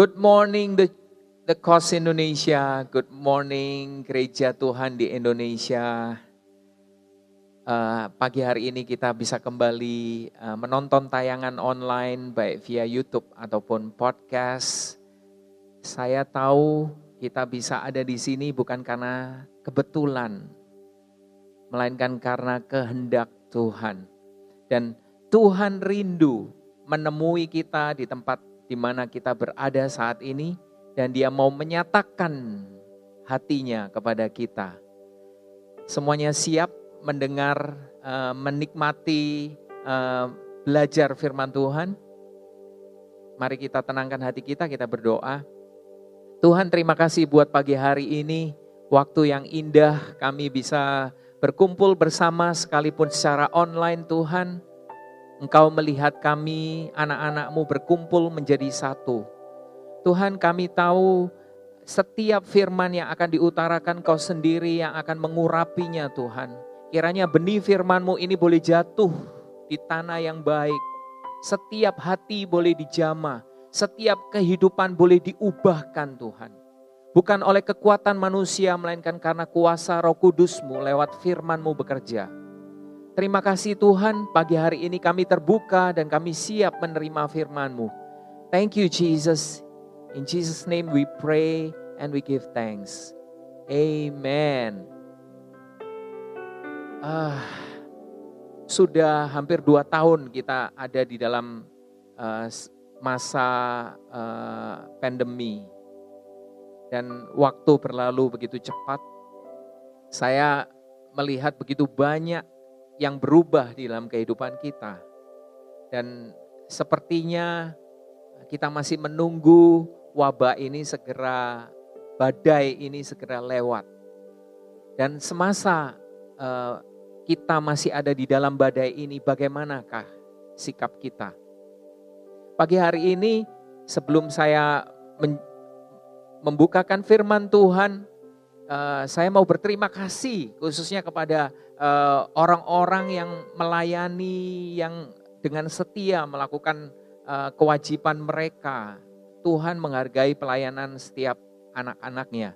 Good morning the the Cause Indonesia. Good morning Gereja Tuhan di Indonesia. Uh, pagi hari ini kita bisa kembali uh, menonton tayangan online baik via YouTube ataupun podcast. Saya tahu kita bisa ada di sini bukan karena kebetulan, melainkan karena kehendak Tuhan. Dan Tuhan rindu menemui kita di tempat di mana kita berada saat ini dan dia mau menyatakan hatinya kepada kita. Semuanya siap mendengar, uh, menikmati, uh, belajar firman Tuhan. Mari kita tenangkan hati kita, kita berdoa. Tuhan terima kasih buat pagi hari ini, waktu yang indah kami bisa berkumpul bersama sekalipun secara online Tuhan Engkau melihat kami, anak-anakmu berkumpul menjadi satu. Tuhan kami tahu setiap firman yang akan diutarakan kau sendiri yang akan mengurapinya Tuhan. Kiranya benih firmanmu ini boleh jatuh di tanah yang baik. Setiap hati boleh dijamah, setiap kehidupan boleh diubahkan Tuhan. Bukan oleh kekuatan manusia, melainkan karena kuasa roh kudusmu lewat firmanmu bekerja. Terima kasih Tuhan, pagi hari ini kami terbuka dan kami siap menerima firman-Mu. Thank you Jesus. In Jesus name we pray and we give thanks. Amen. Ah, sudah hampir dua tahun kita ada di dalam uh, masa uh, pandemi. Dan waktu berlalu begitu cepat. Saya melihat begitu banyak yang berubah di dalam kehidupan kita. Dan sepertinya kita masih menunggu wabah ini segera, badai ini segera lewat. Dan semasa uh, kita masih ada di dalam badai ini, bagaimanakah sikap kita? Pagi hari ini, sebelum saya membukakan firman Tuhan, uh, saya mau berterima kasih khususnya kepada orang-orang uh, yang melayani, yang dengan setia melakukan uh, kewajiban mereka. Tuhan menghargai pelayanan setiap anak-anaknya.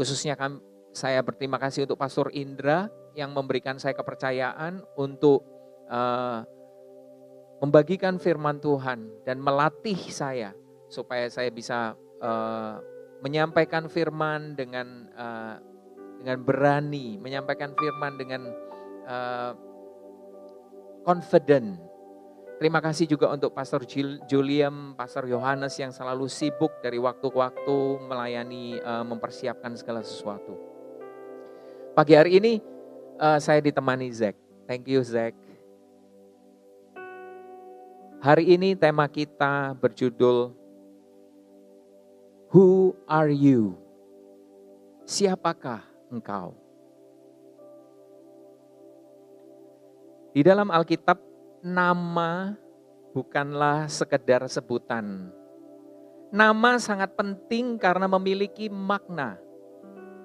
Khususnya kami, saya berterima kasih untuk Pastor Indra yang memberikan saya kepercayaan untuk uh, membagikan firman Tuhan dan melatih saya supaya saya bisa uh, menyampaikan firman dengan uh, dengan berani, menyampaikan firman dengan uh, confident. Terima kasih juga untuk Pastor Julian, Pastor Yohanes yang selalu sibuk dari waktu ke waktu melayani, uh, mempersiapkan segala sesuatu. Pagi hari ini uh, saya ditemani Zack. Thank you Zack. Hari ini tema kita berjudul Who are you? Siapakah engkau. Di dalam Alkitab, nama bukanlah sekedar sebutan. Nama sangat penting karena memiliki makna.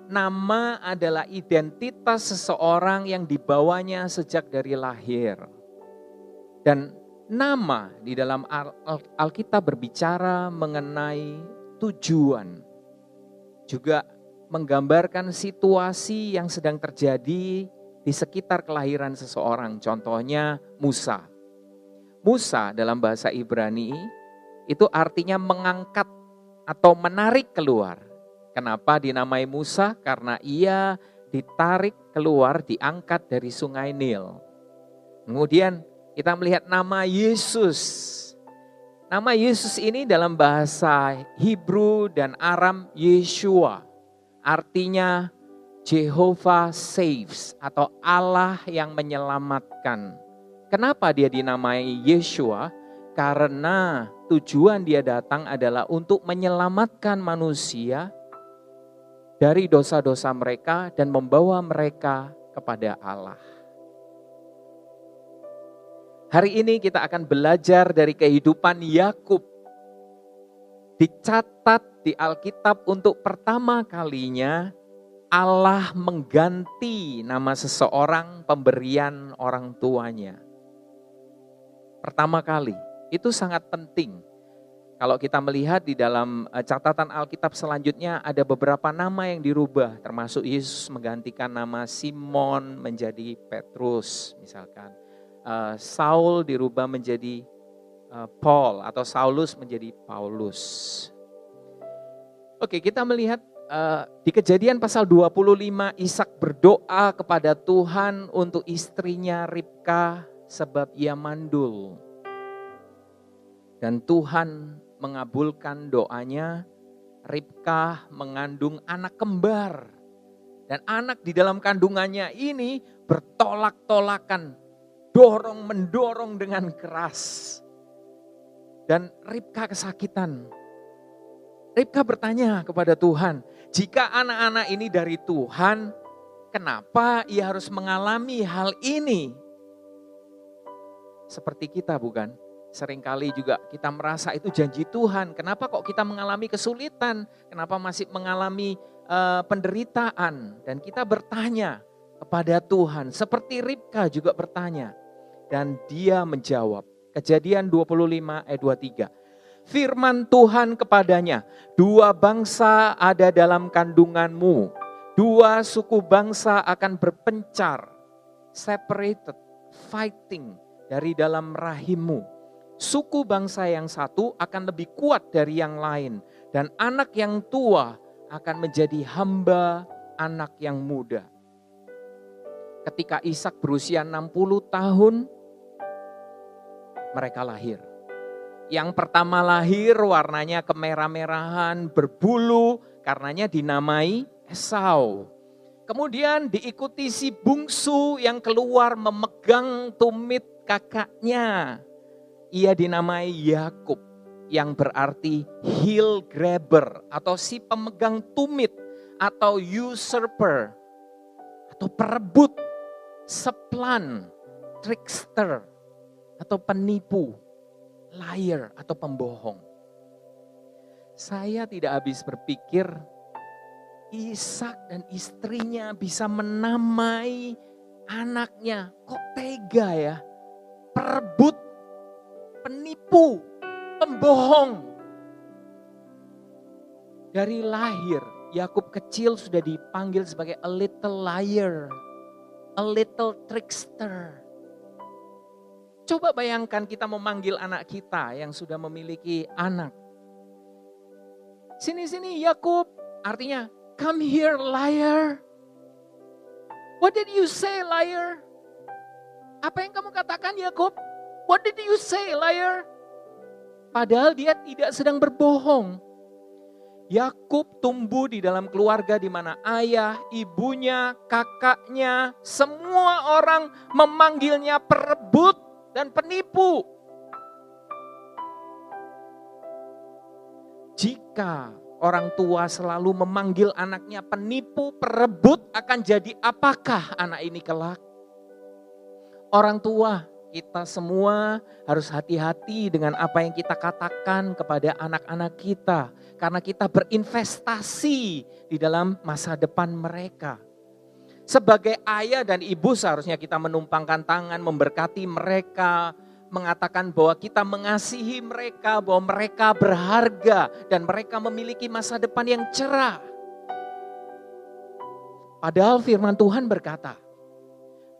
Nama adalah identitas seseorang yang dibawanya sejak dari lahir. Dan nama di dalam Alkitab berbicara mengenai tujuan. Juga menggambarkan situasi yang sedang terjadi di sekitar kelahiran seseorang. Contohnya Musa. Musa dalam bahasa Ibrani itu artinya mengangkat atau menarik keluar. Kenapa dinamai Musa? Karena ia ditarik keluar, diangkat dari sungai Nil. Kemudian kita melihat nama Yesus. Nama Yesus ini dalam bahasa Hebrew dan Aram Yeshua artinya Jehovah saves atau Allah yang menyelamatkan. Kenapa dia dinamai Yeshua? Karena tujuan dia datang adalah untuk menyelamatkan manusia dari dosa-dosa mereka dan membawa mereka kepada Allah. Hari ini kita akan belajar dari kehidupan Yakub. Dicatat di Alkitab untuk pertama kalinya Allah mengganti nama seseorang pemberian orang tuanya. Pertama kali, itu sangat penting. Kalau kita melihat di dalam eh, catatan Alkitab selanjutnya ada beberapa nama yang dirubah, termasuk Yesus menggantikan nama Simon menjadi Petrus misalkan. Eh, Saul dirubah menjadi eh, Paul atau Saulus menjadi Paulus. Oke, kita melihat di kejadian pasal 25 Ishak berdoa kepada Tuhan untuk istrinya Ribka sebab ia mandul. Dan Tuhan mengabulkan doanya, Ribkah mengandung anak kembar. Dan anak di dalam kandungannya ini bertolak-tolakan, dorong mendorong dengan keras. Dan Ribka kesakitan. Ribka bertanya kepada Tuhan, jika anak-anak ini dari Tuhan, kenapa ia harus mengalami hal ini? Seperti kita bukan? Seringkali juga kita merasa itu janji Tuhan. Kenapa kok kita mengalami kesulitan? Kenapa masih mengalami uh, penderitaan? Dan kita bertanya kepada Tuhan. Seperti Ribka juga bertanya. Dan dia menjawab. Kejadian 25 ayat 23. Firman Tuhan kepadanya, dua bangsa ada dalam kandunganmu, dua suku bangsa akan berpencar, separated, fighting dari dalam rahimmu suku bangsa yang satu akan lebih kuat dari yang lain. Dan anak yang tua akan menjadi hamba anak yang muda. Ketika Ishak berusia 60 tahun, mereka lahir. Yang pertama lahir warnanya kemerah-merahan, berbulu, karenanya dinamai Esau. Kemudian diikuti si bungsu yang keluar memegang tumit kakaknya ia dinamai Yakub yang berarti heel grabber atau si pemegang tumit atau usurper atau perebut, seplan, trickster atau penipu, liar atau pembohong. Saya tidak habis berpikir Ishak dan istrinya bisa menamai anaknya. Kok tega ya? Perebut penipu, pembohong. Dari lahir, Yakub kecil sudah dipanggil sebagai a little liar, a little trickster. Coba bayangkan kita memanggil anak kita yang sudah memiliki anak. Sini-sini Yakub, artinya come here liar. What did you say liar? Apa yang kamu katakan Yakub? What did you say, liar? Padahal dia tidak sedang berbohong. Yakub tumbuh di dalam keluarga di mana ayah, ibunya, kakaknya, semua orang memanggilnya perebut dan penipu. Jika orang tua selalu memanggil anaknya penipu, perebut, akan jadi apakah anak ini kelak? Orang tua kita semua harus hati-hati dengan apa yang kita katakan kepada anak-anak kita, karena kita berinvestasi di dalam masa depan mereka. Sebagai ayah dan ibu, seharusnya kita menumpangkan tangan, memberkati mereka, mengatakan bahwa kita mengasihi mereka, bahwa mereka berharga, dan mereka memiliki masa depan yang cerah. Padahal, Firman Tuhan berkata,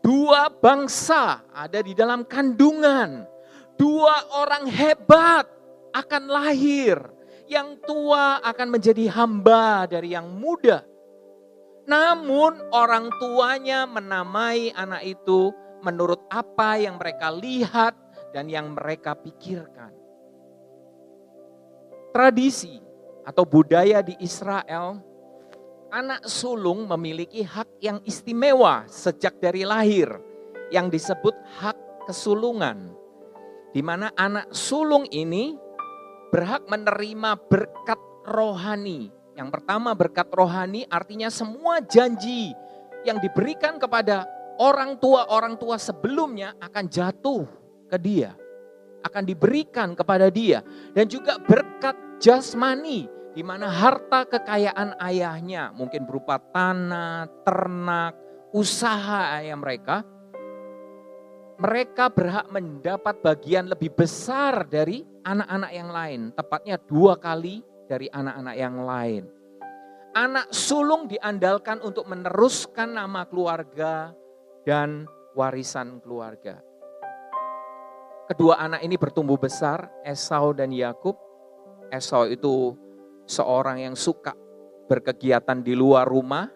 Dua bangsa ada di dalam kandungan. Dua orang hebat akan lahir. Yang tua akan menjadi hamba dari yang muda. Namun orang tuanya menamai anak itu menurut apa yang mereka lihat dan yang mereka pikirkan. Tradisi atau budaya di Israel anak sulung memiliki hak yang istimewa sejak dari lahir yang disebut hak kesulungan. di mana anak sulung ini berhak menerima berkat rohani. Yang pertama berkat rohani artinya semua janji yang diberikan kepada orang tua-orang tua sebelumnya akan jatuh ke dia. Akan diberikan kepada dia. Dan juga berkat jasmani di mana harta kekayaan ayahnya mungkin berupa tanah, ternak, usaha ayah mereka mereka berhak mendapat bagian lebih besar dari anak-anak yang lain, tepatnya dua kali dari anak-anak yang lain. Anak sulung diandalkan untuk meneruskan nama keluarga dan warisan keluarga. Kedua anak ini bertumbuh besar, Esau dan Yakub. Esau itu seorang yang suka berkegiatan di luar rumah,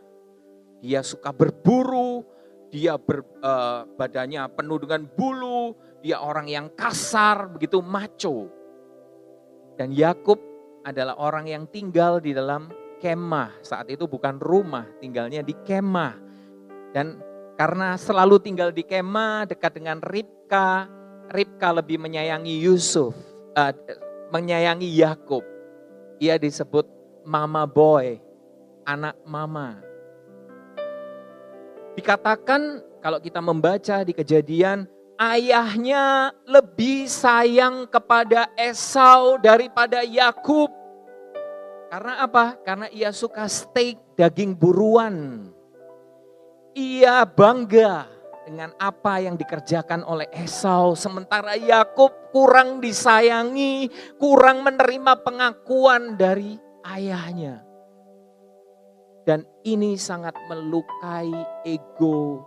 dia suka berburu, dia ber, uh, badannya penuh dengan bulu, dia orang yang kasar, begitu maco. Dan Yakub adalah orang yang tinggal di dalam kemah. Saat itu bukan rumah, tinggalnya di kemah. Dan karena selalu tinggal di kemah dekat dengan Ribka, Ribka lebih menyayangi Yusuf, uh, menyayangi Yakub. Ia disebut mama boy, anak mama. Dikatakan kalau kita membaca di kejadian, ayahnya lebih sayang kepada Esau daripada Yakub. Karena apa? Karena ia suka steak daging buruan. Ia bangga dengan apa yang dikerjakan oleh Esau, sementara Yakub kurang disayangi, kurang menerima pengakuan dari ayahnya. Dan ini sangat melukai ego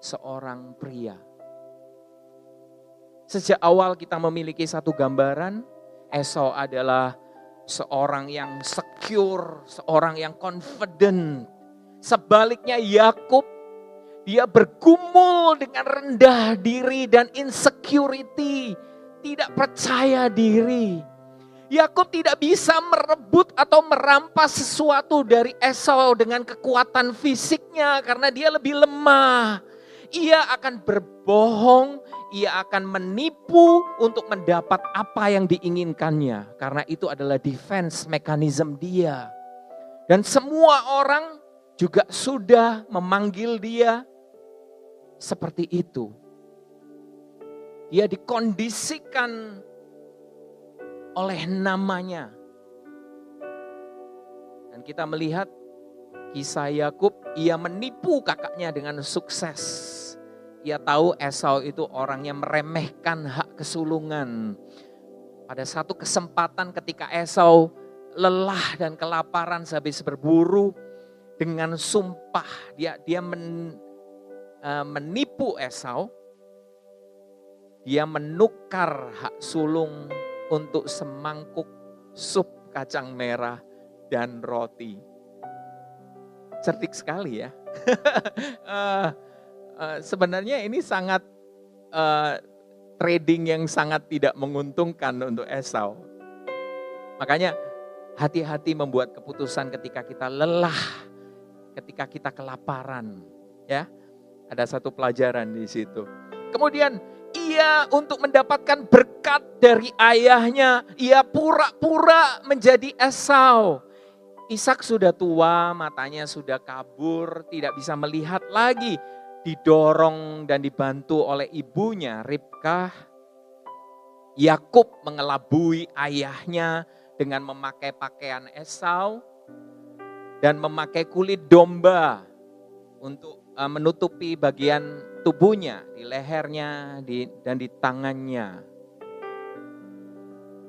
seorang pria. Sejak awal kita memiliki satu gambaran, Esau adalah seorang yang secure, seorang yang confident. Sebaliknya Yakub dia bergumul dengan rendah diri dan insecurity, tidak percaya diri. Yakub tidak bisa merebut atau merampas sesuatu dari Esau dengan kekuatan fisiknya karena dia lebih lemah. Ia akan berbohong, ia akan menipu untuk mendapat apa yang diinginkannya karena itu adalah defense mechanism dia. Dan semua orang juga sudah memanggil dia seperti itu. Dia dikondisikan oleh namanya. Dan kita melihat kisah Yakub, ia menipu kakaknya dengan sukses. Ia tahu Esau itu orang yang meremehkan hak kesulungan. Pada satu kesempatan ketika Esau lelah dan kelaparan sehabis berburu dengan sumpah dia dia men, uh, menipu Esau. Dia menukar hak sulung untuk semangkuk sup kacang merah dan roti. Cerdik sekali ya. uh, uh, sebenarnya ini sangat uh, trading yang sangat tidak menguntungkan untuk Esau. Makanya hati-hati membuat keputusan ketika kita lelah, ketika kita kelaparan, ya. Ada satu pelajaran di situ. Kemudian ia untuk mendapatkan berkat dari ayahnya, ia pura-pura menjadi Esau. Ishak sudah tua, matanya sudah kabur, tidak bisa melihat lagi. Didorong dan dibantu oleh ibunya, Ribkah. Yakub mengelabui ayahnya dengan memakai pakaian Esau dan memakai kulit domba untuk eh, menutupi bagian tubuhnya, di lehernya dan di tangannya.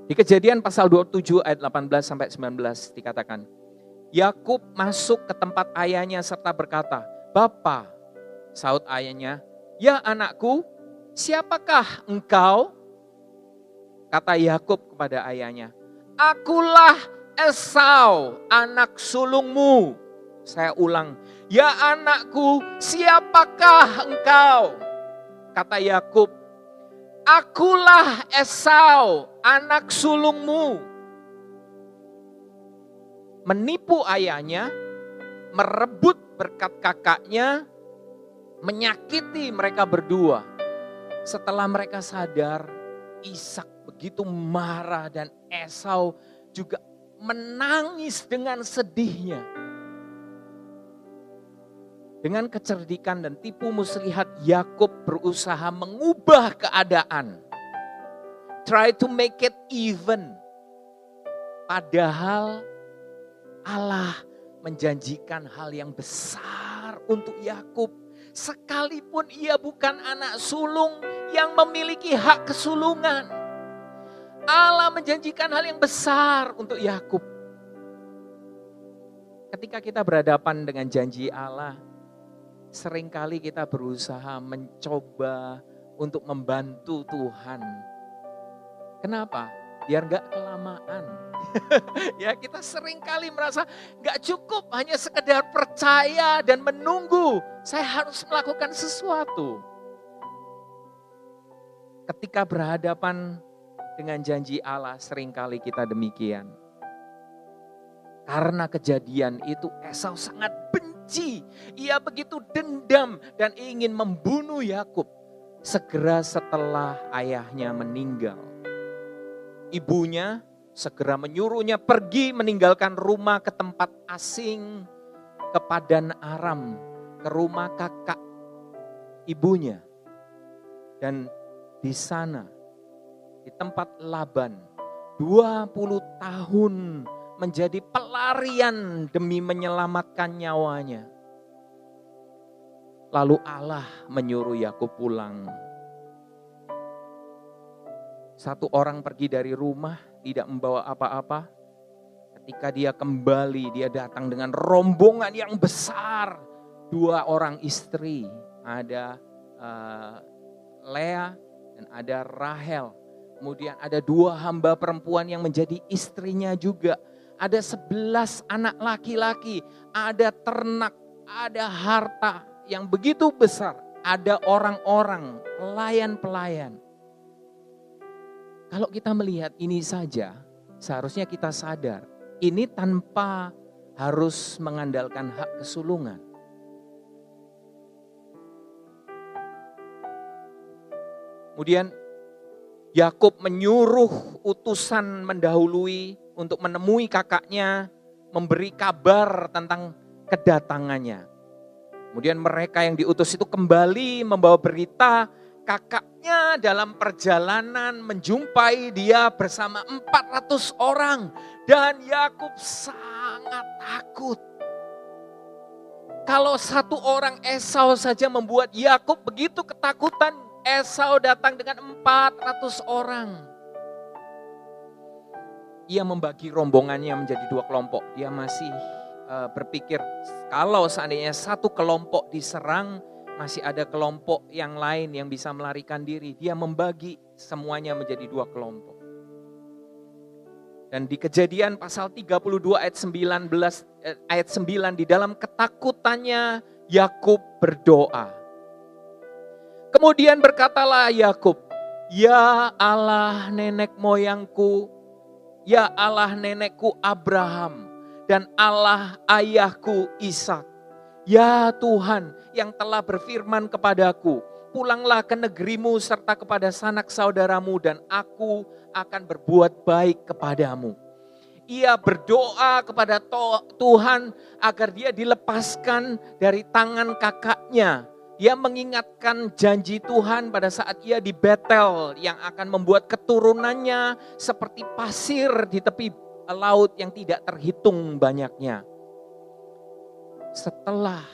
Di kejadian pasal 27 ayat 18 sampai 19 dikatakan, Yakub masuk ke tempat ayahnya serta berkata, Bapa, saut ayahnya, ya anakku, siapakah engkau? Kata Yakub kepada ayahnya, Akulah Esau, anak sulungmu. Saya ulang, Ya anakku, siapakah engkau? Kata Yakub, Akulah Esau, anak sulungmu. Menipu ayahnya, merebut berkat kakaknya, menyakiti mereka berdua. Setelah mereka sadar, Ishak begitu marah dan Esau juga menangis dengan sedihnya. Dengan kecerdikan dan tipu muslihat Yakub berusaha mengubah keadaan. Try to make it even. Padahal Allah menjanjikan hal yang besar untuk Yakub. Sekalipun ia bukan anak sulung yang memiliki hak kesulungan. Allah menjanjikan hal yang besar untuk Yakub. Ketika kita berhadapan dengan janji Allah, sering kali kita berusaha mencoba untuk membantu Tuhan. Kenapa? Biar gak kelamaan. ya kita sering kali merasa gak cukup hanya sekedar percaya dan menunggu. Saya harus melakukan sesuatu. Ketika berhadapan dengan janji Allah, sering kali kita demikian. Karena kejadian itu Esau sangat benci. Ia begitu dendam dan ingin membunuh Yakub segera setelah ayahnya meninggal. Ibunya segera menyuruhnya pergi meninggalkan rumah ke tempat asing ke Padan Aram, ke rumah kakak ibunya. Dan di sana, di tempat Laban, 20 tahun menjadi pelarian demi menyelamatkan nyawanya. Lalu Allah menyuruh Yakub pulang. Satu orang pergi dari rumah tidak membawa apa-apa. Ketika dia kembali, dia datang dengan rombongan yang besar. Dua orang istri, ada uh, Lea dan ada Rahel. Kemudian ada dua hamba perempuan yang menjadi istrinya juga ada sebelas anak laki-laki, ada ternak, ada harta yang begitu besar, ada orang-orang, pelayan-pelayan. Kalau kita melihat ini saja, seharusnya kita sadar, ini tanpa harus mengandalkan hak kesulungan. Kemudian Yakub menyuruh utusan mendahului untuk menemui kakaknya, memberi kabar tentang kedatangannya. Kemudian mereka yang diutus itu kembali membawa berita kakaknya dalam perjalanan menjumpai dia bersama 400 orang dan Yakub sangat takut. Kalau satu orang Esau saja membuat Yakub begitu ketakutan, Esau datang dengan 400 orang ia membagi rombongannya menjadi dua kelompok. Dia masih uh, berpikir kalau seandainya satu kelompok diserang, masih ada kelompok yang lain yang bisa melarikan diri. Dia membagi semuanya menjadi dua kelompok. Dan di kejadian pasal 32 ayat 19 eh, ayat 9 di dalam ketakutannya Yakub berdoa. Kemudian berkatalah Yakub, "Ya Allah nenek moyangku, Ya Allah nenekku Abraham dan Allah ayahku Ishak. Ya Tuhan yang telah berfirman kepadaku, pulanglah ke negerimu serta kepada sanak saudaramu dan aku akan berbuat baik kepadamu. Ia berdoa kepada Tuhan agar dia dilepaskan dari tangan kakaknya ia mengingatkan janji Tuhan pada saat ia di Betel yang akan membuat keturunannya seperti pasir di tepi laut yang tidak terhitung banyaknya. Setelah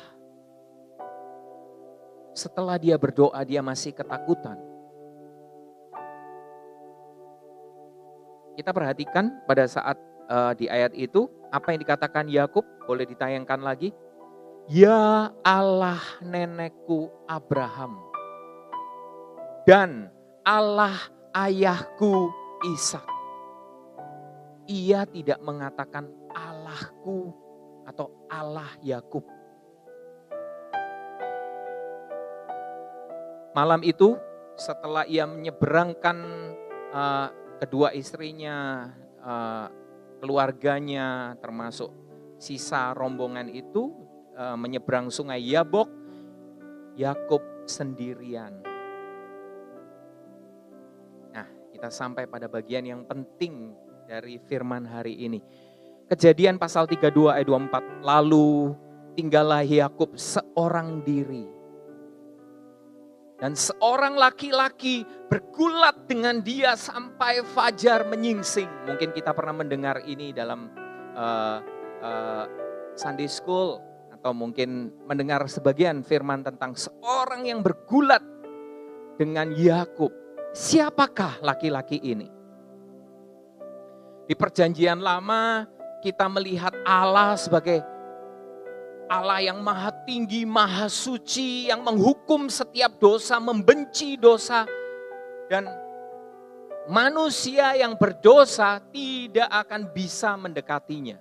setelah dia berdoa dia masih ketakutan. Kita perhatikan pada saat uh, di ayat itu apa yang dikatakan Yakub boleh ditayangkan lagi Ya Allah nenekku Abraham dan Allah ayahku Ishak. Ia tidak mengatakan Allahku atau Allah Yakub. Malam itu setelah ia menyeberangkan uh, kedua istrinya, uh, keluarganya termasuk sisa rombongan itu uh, menyeberang sungai Yabok, Yakub sendirian. Nah, kita sampai pada bagian yang penting dari firman hari ini. Kejadian pasal 32 ayat 24. Lalu tinggallah Yakub seorang diri. Dan seorang laki-laki bergulat dengan dia sampai fajar menyingsing. Mungkin kita pernah mendengar ini dalam uh, uh, Sunday School atau mungkin mendengar sebagian firman tentang seorang yang bergulat dengan Yakub. Siapakah laki-laki ini? Di perjanjian lama kita melihat Allah sebagai Allah yang maha tinggi, maha suci, yang menghukum setiap dosa, membenci dosa. Dan manusia yang berdosa tidak akan bisa mendekatinya.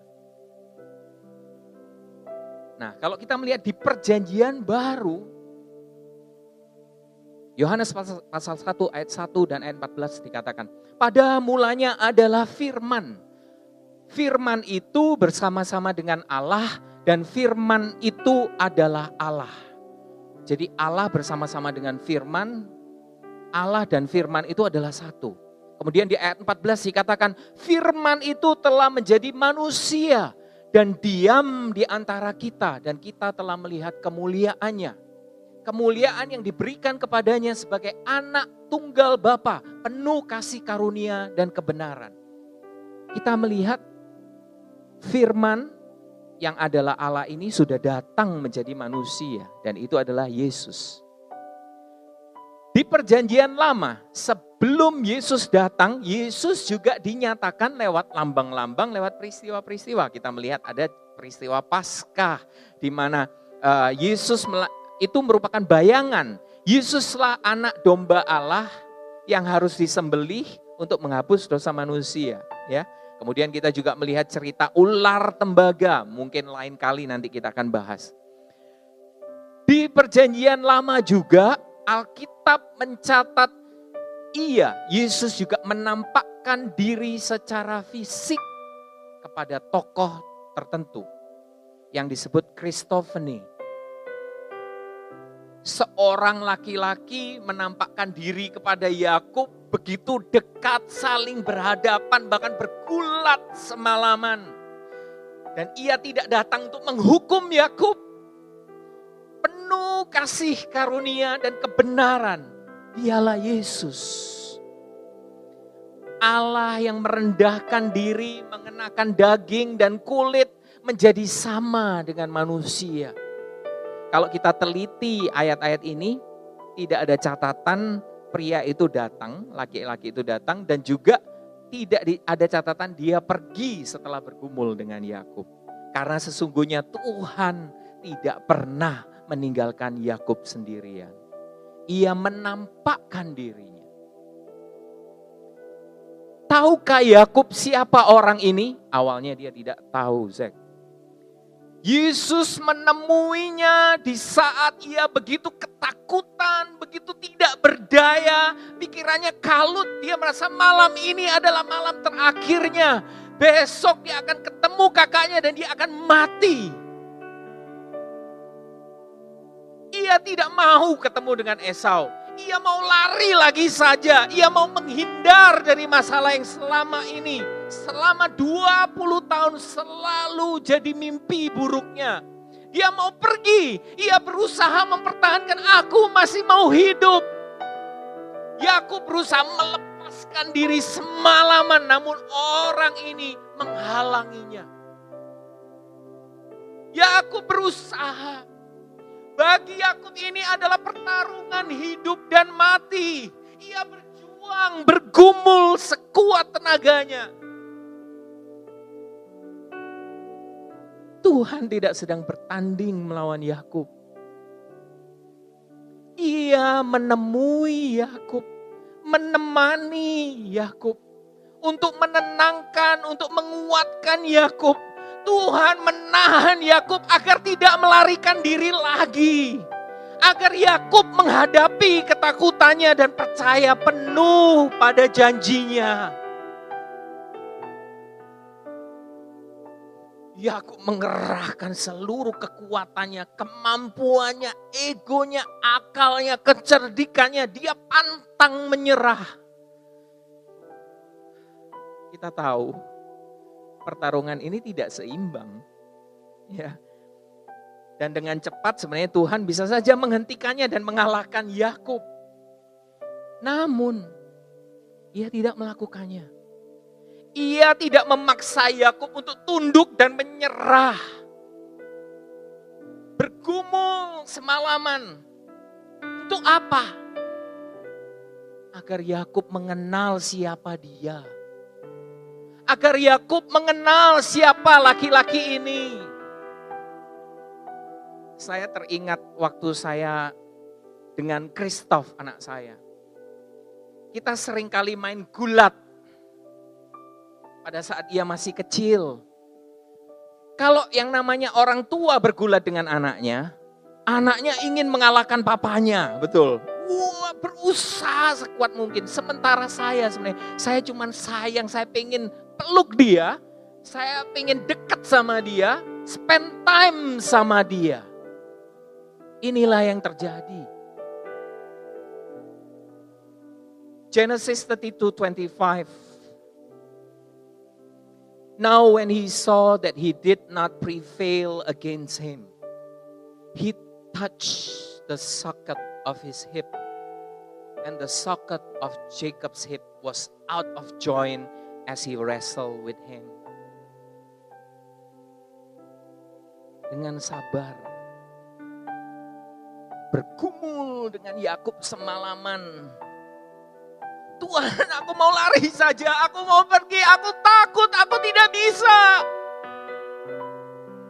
Nah, kalau kita melihat di perjanjian baru, Yohanes pasal, 1 ayat 1 dan ayat 14 dikatakan, pada mulanya adalah firman. Firman itu bersama-sama dengan Allah dan firman itu adalah Allah. Jadi Allah bersama-sama dengan firman, Allah dan firman itu adalah satu. Kemudian di ayat 14 dikatakan, firman itu telah menjadi manusia dan diam di antara kita dan kita telah melihat kemuliaannya. Kemuliaan yang diberikan kepadanya sebagai anak tunggal Bapa, penuh kasih karunia dan kebenaran. Kita melihat firman yang adalah Allah ini sudah datang menjadi manusia dan itu adalah Yesus. Di perjanjian lama, sebelum Yesus datang, Yesus juga dinyatakan lewat lambang-lambang, lewat peristiwa-peristiwa. Kita melihat ada peristiwa Paskah di mana uh, Yesus itu merupakan bayangan. Yesuslah anak domba Allah yang harus disembelih untuk menghapus dosa manusia, ya. Kemudian kita juga melihat cerita ular tembaga, mungkin lain kali nanti kita akan bahas. Di perjanjian lama juga Alkitab mencatat iya, Yesus juga menampakkan diri secara fisik kepada tokoh tertentu yang disebut Kristofeni. Seorang laki-laki menampakkan diri kepada Yakub begitu dekat saling berhadapan bahkan bergulat semalaman. Dan ia tidak datang untuk menghukum Yakub, penuh kasih karunia dan kebenaran. Dialah Yesus. Allah yang merendahkan diri, mengenakan daging dan kulit menjadi sama dengan manusia. Kalau kita teliti ayat-ayat ini, tidak ada catatan pria itu datang, laki-laki itu datang, dan juga tidak ada catatan dia pergi setelah bergumul dengan Yakub. Karena sesungguhnya Tuhan tidak pernah meninggalkan Yakub sendirian. Ia menampakkan dirinya. Tahukah Yakub siapa orang ini? Awalnya dia tidak tahu, Zek. Yesus menemuinya di saat ia begitu ketakutan, begitu tidak berdaya, pikirannya kalut, dia merasa malam ini adalah malam terakhirnya. Besok dia akan ketemu kakaknya dan dia akan mati. Ia tidak mau ketemu dengan Esau. Ia mau lari lagi saja. Ia mau menghindar dari masalah yang selama ini. Selama 20 tahun selalu jadi mimpi buruknya. Dia mau pergi. Ia berusaha mempertahankan aku masih mau hidup. Yakub berusaha melepaskan diri semalaman namun orang ini menghalanginya. Yakub berusaha bagi Yakub ini adalah pertarungan hidup dan mati. Ia berjuang, bergumul sekuat tenaganya. Tuhan tidak sedang bertanding melawan Yakub. Ia menemui Yakub, menemani Yakub untuk menenangkan, untuk menguatkan Yakub Tuhan menahan Yakub agar tidak melarikan diri lagi. Agar Yakub menghadapi ketakutannya dan percaya penuh pada janjinya. Yakub mengerahkan seluruh kekuatannya, kemampuannya, egonya, akalnya, kecerdikannya. Dia pantang menyerah. kita tahu pertarungan ini tidak seimbang. Ya. Dan dengan cepat sebenarnya Tuhan bisa saja menghentikannya dan mengalahkan Yakub. Namun ia tidak melakukannya. Ia tidak memaksa Yakub untuk tunduk dan menyerah. Bergumul semalaman. Untuk apa? Agar Yakub mengenal siapa dia agar Yakub mengenal siapa laki-laki ini. Saya teringat waktu saya dengan Kristof anak saya. Kita sering kali main gulat pada saat ia masih kecil. Kalau yang namanya orang tua bergulat dengan anaknya, anaknya ingin mengalahkan papanya, betul. Wah, berusaha sekuat mungkin. Sementara saya sebenarnya, saya cuma sayang, saya pengen peluk dia, saya pengen dekat sama dia, spend time sama dia. Inilah yang terjadi. Genesis 32:25. Now when he saw that he did not prevail against him, he touched the socket of his hip, and the socket of Jacob's hip was out of joint as he wrestle with him. Dengan sabar. Bergumul dengan Yakub semalaman. Tuhan, aku mau lari saja, aku mau pergi, aku takut, aku tidak bisa.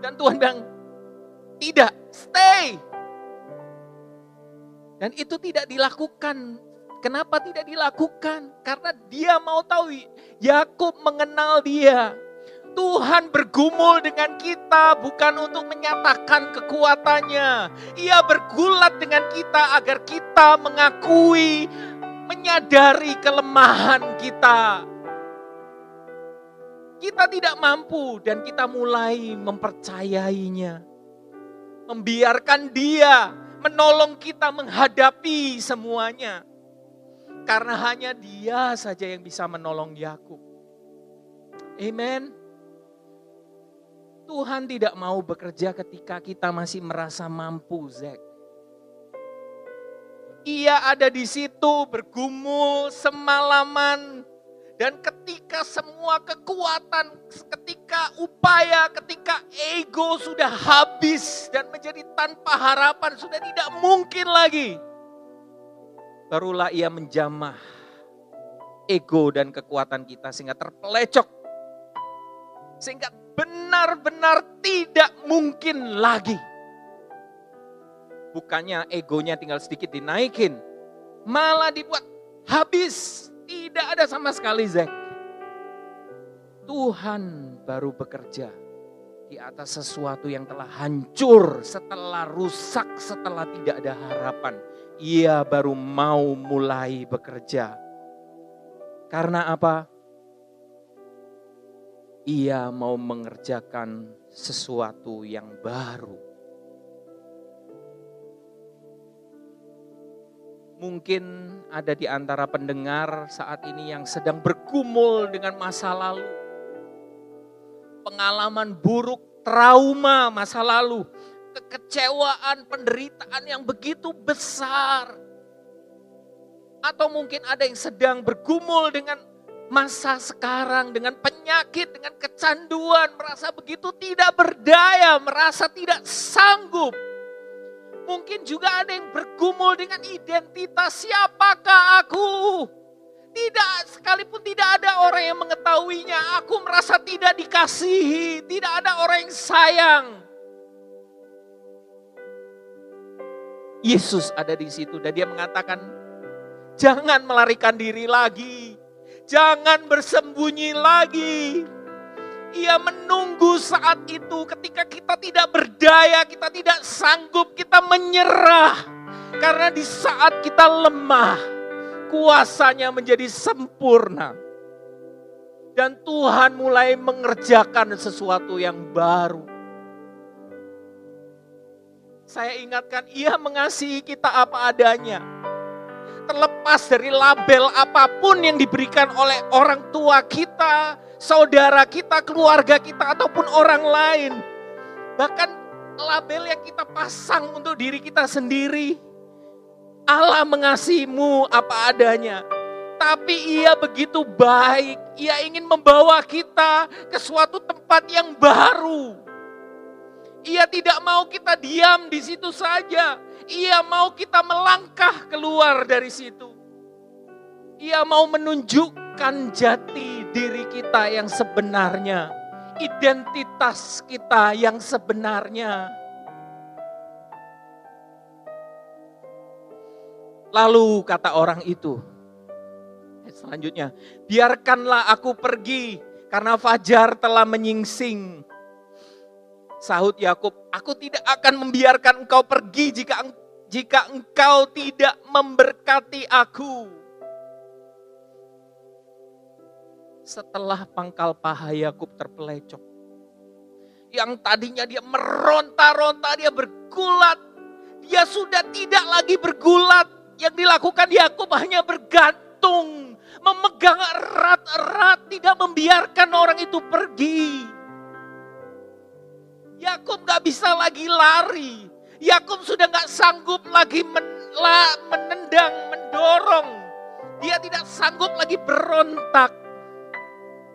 Dan Tuhan bilang, tidak, stay. Dan itu tidak dilakukan Kenapa tidak dilakukan? Karena dia mau tahu Yakub mengenal dia. Tuhan bergumul dengan kita bukan untuk menyatakan kekuatannya. Ia bergulat dengan kita agar kita mengakui, menyadari kelemahan kita. Kita tidak mampu dan kita mulai mempercayainya. Membiarkan dia menolong kita menghadapi semuanya. Karena hanya dia saja yang bisa menolong Yakub. Amen. Tuhan tidak mau bekerja ketika kita masih merasa mampu, Zek. Ia ada di situ bergumul semalaman. Dan ketika semua kekuatan, ketika upaya, ketika ego sudah habis dan menjadi tanpa harapan, sudah tidak mungkin lagi barulah ia menjamah ego dan kekuatan kita sehingga terpelecok. Sehingga benar-benar tidak mungkin lagi. Bukannya egonya tinggal sedikit dinaikin, malah dibuat habis. Tidak ada sama sekali Zek. Tuhan baru bekerja di atas sesuatu yang telah hancur, setelah rusak, setelah tidak ada harapan ia baru mau mulai bekerja. Karena apa? Ia mau mengerjakan sesuatu yang baru. Mungkin ada di antara pendengar saat ini yang sedang bergumul dengan masa lalu. Pengalaman buruk, trauma masa lalu kekecewaan, penderitaan yang begitu besar. Atau mungkin ada yang sedang bergumul dengan masa sekarang, dengan penyakit, dengan kecanduan, merasa begitu tidak berdaya, merasa tidak sanggup. Mungkin juga ada yang bergumul dengan identitas siapakah aku. Tidak, sekalipun tidak ada orang yang mengetahuinya, aku merasa tidak dikasihi, tidak ada orang yang sayang. Yesus ada di situ dan dia mengatakan, jangan melarikan diri lagi, jangan bersembunyi lagi. Ia menunggu saat itu ketika kita tidak berdaya, kita tidak sanggup, kita menyerah. Karena di saat kita lemah, kuasanya menjadi sempurna. Dan Tuhan mulai mengerjakan sesuatu yang baru. Saya ingatkan, ia mengasihi kita apa adanya. terlepas dari label apa pun yang diberikan oleh orang tua kita, saudara kita, keluarga kita, ataupun orang lain. Bahkan label yang kita pasang untuk diri kita sendiri. Allah mengasihimu apa adanya. Tapi ia begitu baik. Ia ingin membawa kita ke suatu tempat yang baru. Ia tidak mau kita diam di situ saja. Ia mau kita melangkah keluar dari situ. Ia mau menunjukkan jati diri kita yang sebenarnya, identitas kita yang sebenarnya. Lalu kata orang itu, selanjutnya, biarkanlah aku pergi karena fajar telah menyingsing. Sahut Yakub, aku tidak akan membiarkan engkau pergi jika jika engkau tidak memberkati aku. Setelah pangkal paha Yakub terpelecok, yang tadinya dia meronta-ronta, dia bergulat, dia sudah tidak lagi bergulat. Yang dilakukan Yakub hanya bergantung, memegang erat-erat, tidak membiarkan orang itu pergi. Yakub gak bisa lagi lari. Yakub sudah gak sanggup lagi men, la, menendang, mendorong. Dia tidak sanggup lagi berontak.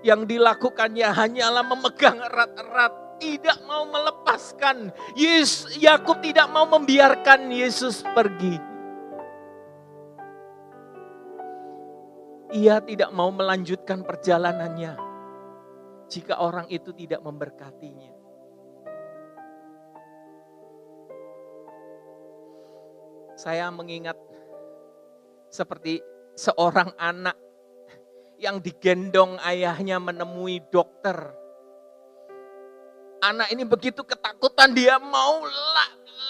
Yang dilakukannya hanyalah memegang erat-erat, tidak mau melepaskan. Yesus, Yakub tidak mau membiarkan Yesus pergi. Ia tidak mau melanjutkan perjalanannya jika orang itu tidak memberkatinya. saya mengingat seperti seorang anak yang digendong ayahnya menemui dokter. Anak ini begitu ketakutan dia mau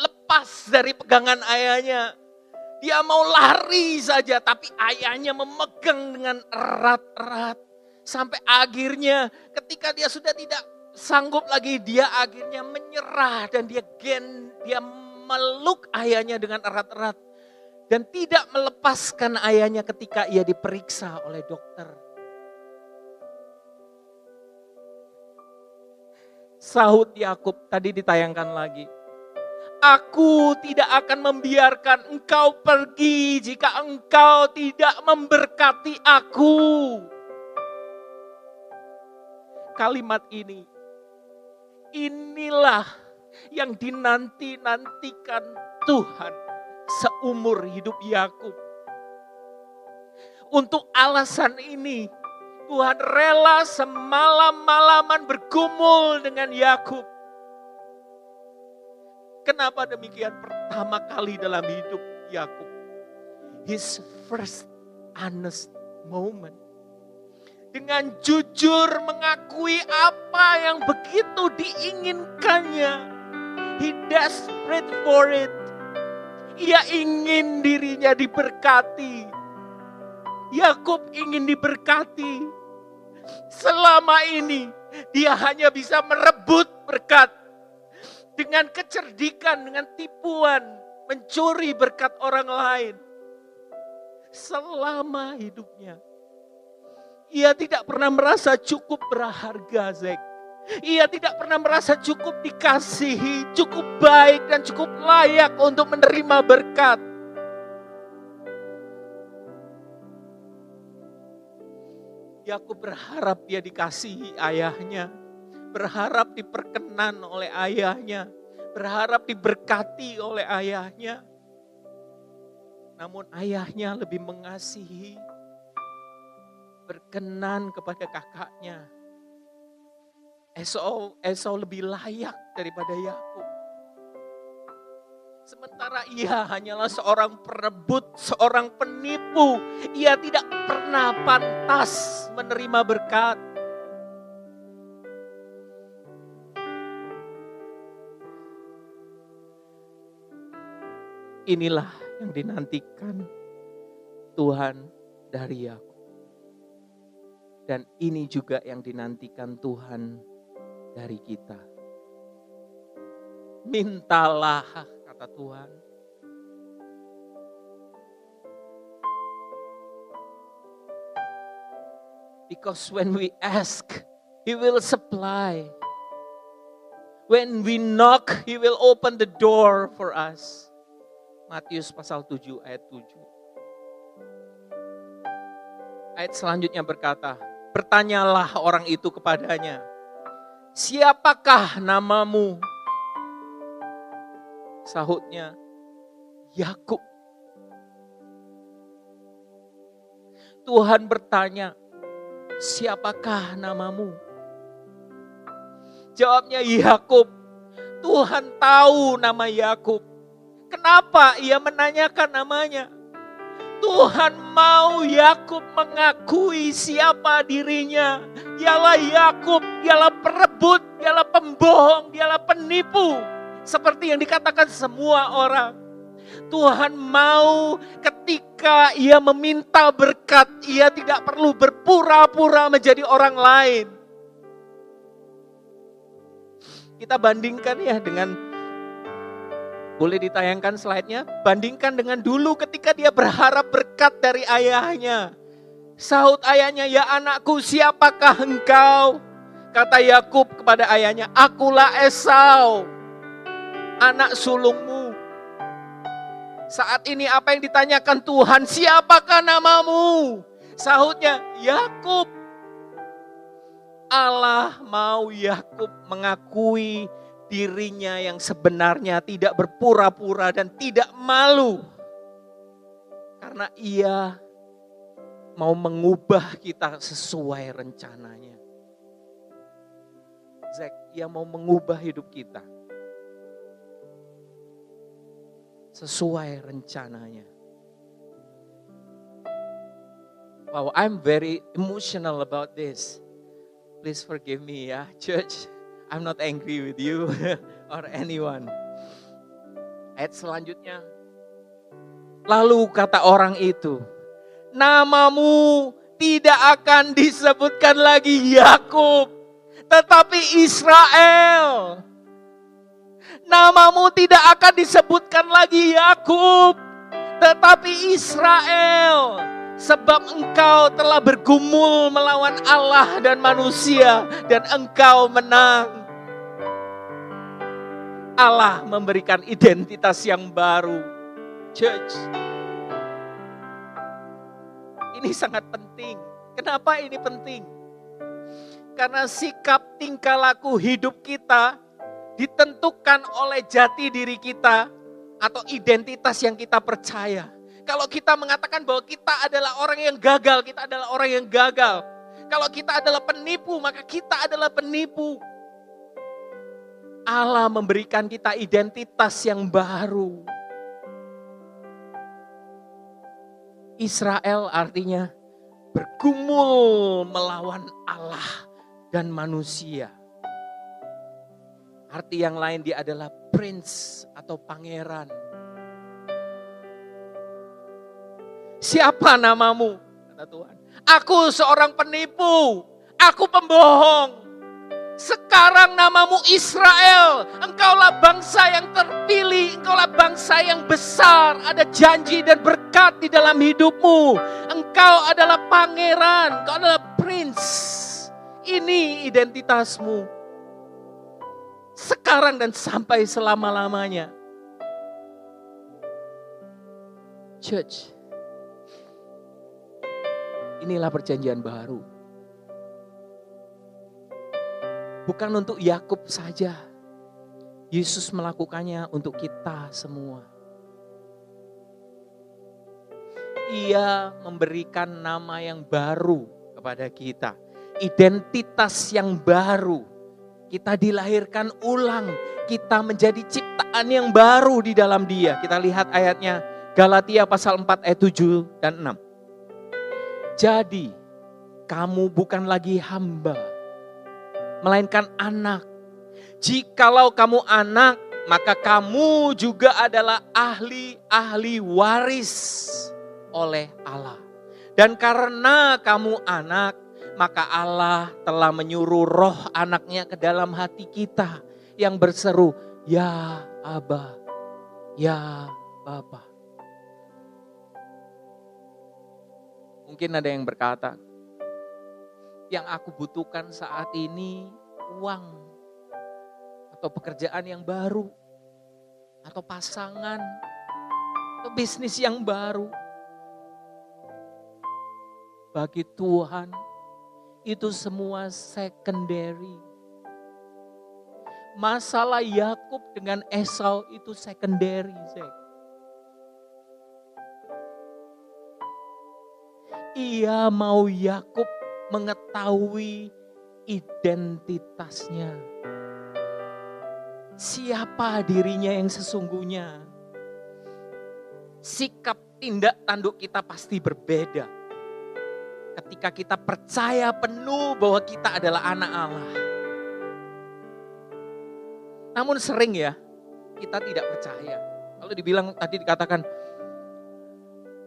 lepas dari pegangan ayahnya. Dia mau lari saja tapi ayahnya memegang dengan erat-erat. Sampai akhirnya ketika dia sudah tidak sanggup lagi dia akhirnya menyerah dan dia gen dia meluk ayahnya dengan erat-erat dan tidak melepaskan ayahnya ketika ia diperiksa oleh dokter. Sahut Yakub tadi ditayangkan lagi. Aku tidak akan membiarkan engkau pergi jika engkau tidak memberkati aku. Kalimat ini, inilah yang dinanti-nantikan Tuhan seumur hidup Yakub. Untuk alasan ini, Tuhan rela semalam-malaman bergumul dengan Yakub. Kenapa demikian? Pertama kali dalam hidup Yakub, his first honest moment dengan jujur mengakui apa yang begitu diinginkannya. He desperate for it. Ia ingin dirinya diberkati. Yakub ingin diberkati. Selama ini dia hanya bisa merebut berkat dengan kecerdikan, dengan tipuan, mencuri berkat orang lain. Selama hidupnya. Ia tidak pernah merasa cukup berharga, Zek. Ia tidak pernah merasa cukup dikasihi, cukup baik dan cukup layak untuk menerima berkat. Yakub berharap dia dikasihi ayahnya, berharap diperkenan oleh ayahnya, berharap diberkati oleh ayahnya. Namun ayahnya lebih mengasihi, berkenan kepada kakaknya, Esau, Esau lebih layak daripada Yakub. Sementara ia hanyalah seorang perebut, seorang penipu. Ia tidak pernah pantas menerima berkat. Inilah yang dinantikan Tuhan dari Yakub. Dan ini juga yang dinantikan Tuhan dari kita. Mintalah, kata Tuhan. Because when we ask, He will supply. When we knock, He will open the door for us. Matius pasal 7 ayat 7. Ayat selanjutnya berkata, Bertanyalah orang itu kepadanya, Siapakah namamu? Sahutnya, Yakub. Tuhan bertanya, siapakah namamu? Jawabnya Yakub. Tuhan tahu nama Yakub. Kenapa ia menanyakan namanya? Tuhan mau Yakub mengakui siapa dirinya. Ialah Yakub, ialah perebut, ialah pembohong, ialah penipu. Seperti yang dikatakan semua orang. Tuhan mau ketika ia meminta berkat, ia tidak perlu berpura-pura menjadi orang lain. Kita bandingkan ya dengan boleh ditayangkan slide-nya? Bandingkan dengan dulu ketika dia berharap berkat dari ayahnya. Sahut ayahnya, ya anakku siapakah engkau? Kata Yakub kepada ayahnya, akulah Esau, anak sulungmu. Saat ini apa yang ditanyakan Tuhan, siapakah namamu? Sahutnya, Yakub. Allah mau Yakub mengakui dirinya yang sebenarnya tidak berpura-pura dan tidak malu. Karena ia mau mengubah kita sesuai rencananya. Zack, ia mau mengubah hidup kita. Sesuai rencananya. Wow, I'm very emotional about this. Please forgive me ya, church. I'm not angry with you or anyone. Ayat selanjutnya. Lalu kata orang itu, namamu tidak akan disebutkan lagi Yakub, tetapi Israel. Namamu tidak akan disebutkan lagi Yakub, tetapi Israel. Sebab engkau telah bergumul melawan Allah dan manusia dan engkau menang. Allah memberikan identitas yang baru. Church. Ini sangat penting. Kenapa ini penting? Karena sikap tingkah laku hidup kita ditentukan oleh jati diri kita atau identitas yang kita percaya. Kalau kita mengatakan bahwa kita adalah orang yang gagal, kita adalah orang yang gagal. Kalau kita adalah penipu, maka kita adalah penipu. Allah memberikan kita identitas yang baru. Israel artinya bergumul melawan Allah dan manusia. Arti yang lain dia adalah prince atau pangeran Siapa namamu? Kata Tuhan. Aku seorang penipu. Aku pembohong. Sekarang namamu Israel. Engkaulah bangsa yang terpilih. Engkaulah bangsa yang besar. Ada janji dan berkat di dalam hidupmu. Engkau adalah pangeran. Engkau adalah prince. Ini identitasmu. Sekarang dan sampai selama-lamanya. Church Inilah perjanjian baru. Bukan untuk Yakub saja. Yesus melakukannya untuk kita semua. Ia memberikan nama yang baru kepada kita. Identitas yang baru. Kita dilahirkan ulang. Kita menjadi ciptaan yang baru di dalam dia. Kita lihat ayatnya. Galatia pasal 4 ayat 7 dan 6. Jadi, kamu bukan lagi hamba, melainkan anak. Jikalau kamu anak, maka kamu juga adalah ahli-ahli waris oleh Allah. Dan karena kamu anak, maka Allah telah menyuruh roh anaknya ke dalam hati kita yang berseru, Ya Aba, Ya Bapa. Mungkin ada yang berkata, Yang aku butuhkan saat ini uang atau pekerjaan yang baru atau pasangan atau bisnis yang baru. Bagi Tuhan itu semua secondary. Masalah Yakub dengan Esau itu secondary, Zek. Ia mau Yakub mengetahui identitasnya. Siapa dirinya yang sesungguhnya? Sikap tindak tanduk kita pasti berbeda. Ketika kita percaya penuh bahwa kita adalah anak Allah. Namun sering ya, kita tidak percaya. Kalau dibilang tadi dikatakan,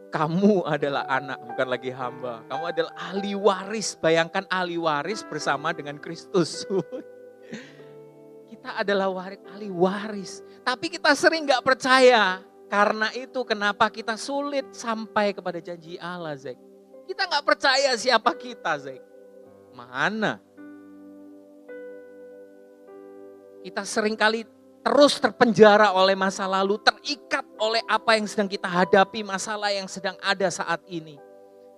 kamu adalah anak, bukan lagi hamba. Kamu adalah ahli waris. Bayangkan ahli waris bersama dengan Kristus. kita adalah waris, ahli waris. Tapi kita sering gak percaya. Karena itu kenapa kita sulit sampai kepada janji Allah, Zek. Kita gak percaya siapa kita, Zek. Mana? Kita sering kali terus terpenjara oleh masa lalu, terikat oleh apa yang sedang kita hadapi, masalah yang sedang ada saat ini.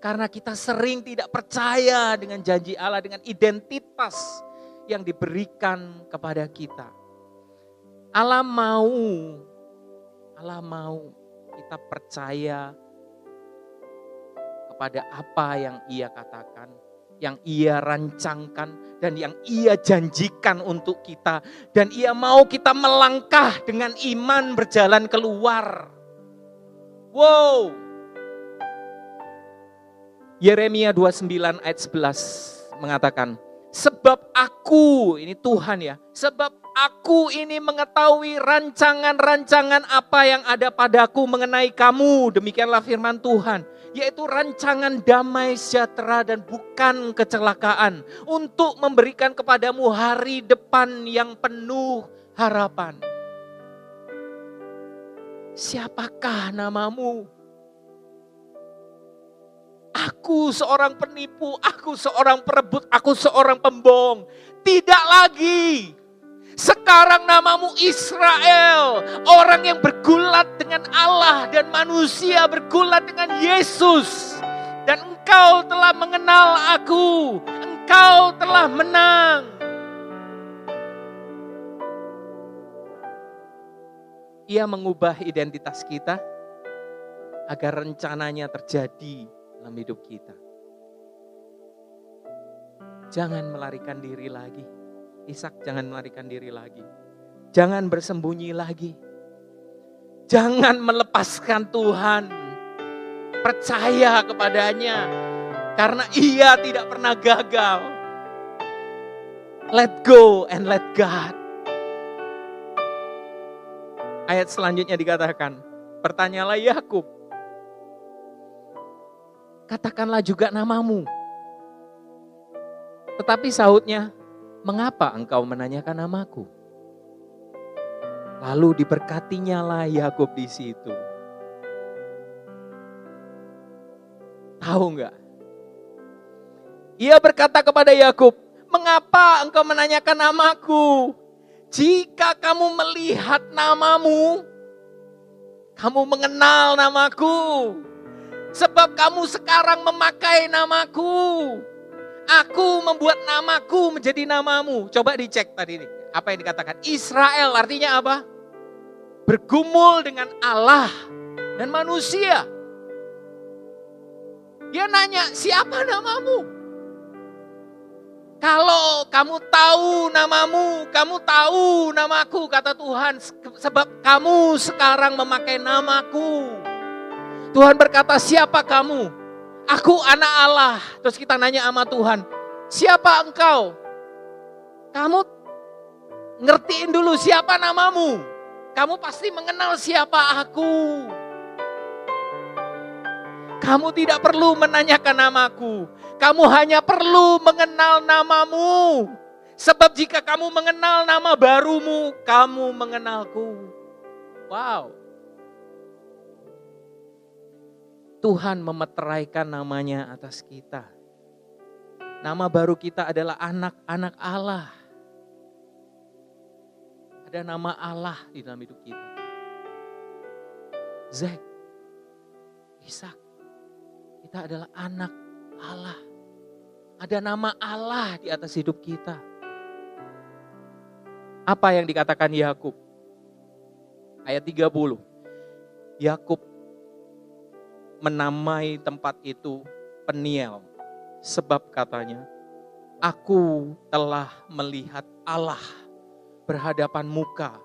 Karena kita sering tidak percaya dengan janji Allah, dengan identitas yang diberikan kepada kita. Allah mau, Allah mau kita percaya kepada apa yang ia katakan yang ia rancangkan dan yang ia janjikan untuk kita. Dan ia mau kita melangkah dengan iman berjalan keluar. Wow. Yeremia 29 ayat 11 mengatakan, Sebab aku, ini Tuhan ya, sebab aku ini mengetahui rancangan-rancangan apa yang ada padaku mengenai kamu. Demikianlah firman Tuhan yaitu rancangan damai sejahtera dan bukan kecelakaan untuk memberikan kepadamu hari depan yang penuh harapan. Siapakah namamu? Aku seorang penipu, aku seorang perebut, aku seorang pembohong. Tidak lagi. Sekarang namamu Israel, orang yang bergulat dengan Allah dan manusia bergulat dengan Yesus. Dan engkau telah mengenal aku, engkau telah menang. Ia mengubah identitas kita agar rencananya terjadi dalam hidup kita. Jangan melarikan diri lagi Ishak jangan melarikan diri lagi. Jangan bersembunyi lagi. Jangan melepaskan Tuhan. Percaya kepadanya. Karena ia tidak pernah gagal. Let go and let God. Ayat selanjutnya dikatakan, pertanyalah Yakub. Katakanlah juga namamu. Tetapi sahutnya, mengapa engkau menanyakan namaku? Lalu diberkatinya lah Yakub di situ. Tahu nggak? Ia berkata kepada Yakub, "Mengapa engkau menanyakan namaku? Jika kamu melihat namamu, kamu mengenal namaku. Sebab kamu sekarang memakai namaku. Aku membuat namaku menjadi namamu. Coba dicek tadi ini. Apa yang dikatakan? Israel artinya apa? Bergumul dengan Allah dan manusia. Dia nanya, siapa namamu? Kalau kamu tahu namamu, kamu tahu namaku, kata Tuhan, sebab kamu sekarang memakai namaku. Tuhan berkata, siapa kamu? Aku anak Allah. Terus kita nanya sama Tuhan, siapa engkau? Kamu ngertiin dulu siapa namamu. Kamu pasti mengenal siapa aku. Kamu tidak perlu menanyakan namaku. Kamu hanya perlu mengenal namamu. Sebab jika kamu mengenal nama barumu, kamu mengenalku. Wow. Tuhan memeteraikan namanya atas kita. Nama baru kita adalah anak-anak Allah. Ada nama Allah di dalam hidup kita. Zek, Ishak, kita adalah anak Allah. Ada nama Allah di atas hidup kita. Apa yang dikatakan Yakub? Ayat 30. Yakub menamai tempat itu Peniel. Sebab katanya, aku telah melihat Allah berhadapan muka,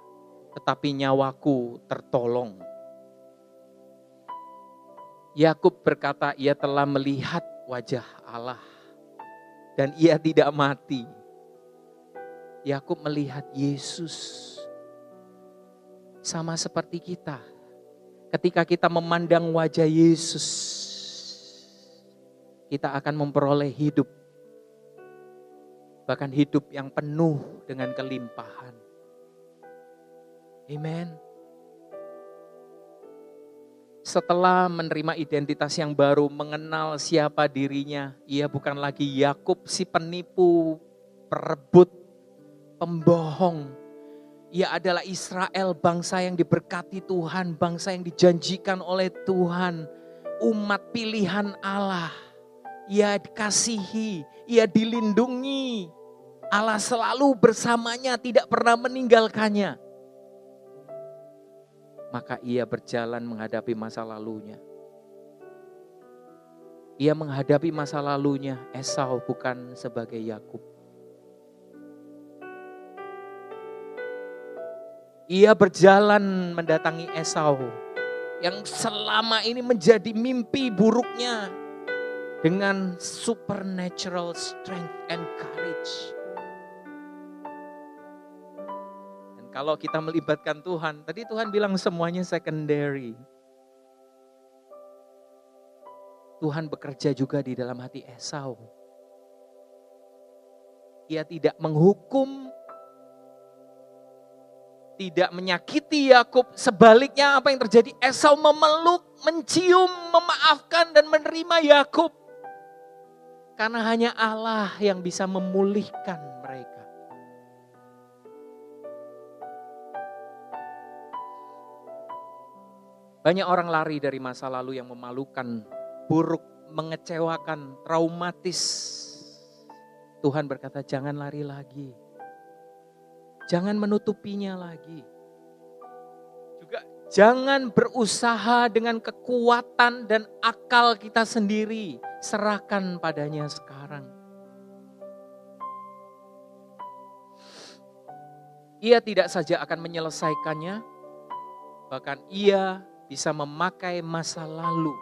tetapi nyawaku tertolong. Yakub berkata ia telah melihat wajah Allah dan ia tidak mati. Yakub melihat Yesus sama seperti kita. Ketika kita memandang wajah Yesus, kita akan memperoleh hidup. Bahkan hidup yang penuh dengan kelimpahan. Amen setelah menerima identitas yang baru, mengenal siapa dirinya, ia bukan lagi Yakub si penipu, perebut, pembohong. Ia adalah Israel, bangsa yang diberkati Tuhan, bangsa yang dijanjikan oleh Tuhan, umat pilihan Allah. Ia dikasihi, ia dilindungi. Allah selalu bersamanya, tidak pernah meninggalkannya maka ia berjalan menghadapi masa lalunya. Ia menghadapi masa lalunya Esau bukan sebagai Yakub. Ia berjalan mendatangi Esau yang selama ini menjadi mimpi buruknya dengan supernatural strength and courage. Kalau kita melibatkan Tuhan, tadi Tuhan bilang semuanya secondary. Tuhan bekerja juga di dalam hati Esau. Ia tidak menghukum, tidak menyakiti Yakub. Sebaliknya apa yang terjadi? Esau memeluk, mencium, memaafkan dan menerima Yakub. Karena hanya Allah yang bisa memulihkan Banyak orang lari dari masa lalu yang memalukan, buruk, mengecewakan, traumatis. Tuhan berkata, "Jangan lari lagi, jangan menutupinya lagi." Juga jangan berusaha dengan kekuatan dan akal kita sendiri, serahkan padanya sekarang. Ia tidak saja akan menyelesaikannya, bahkan ia bisa memakai masa lalu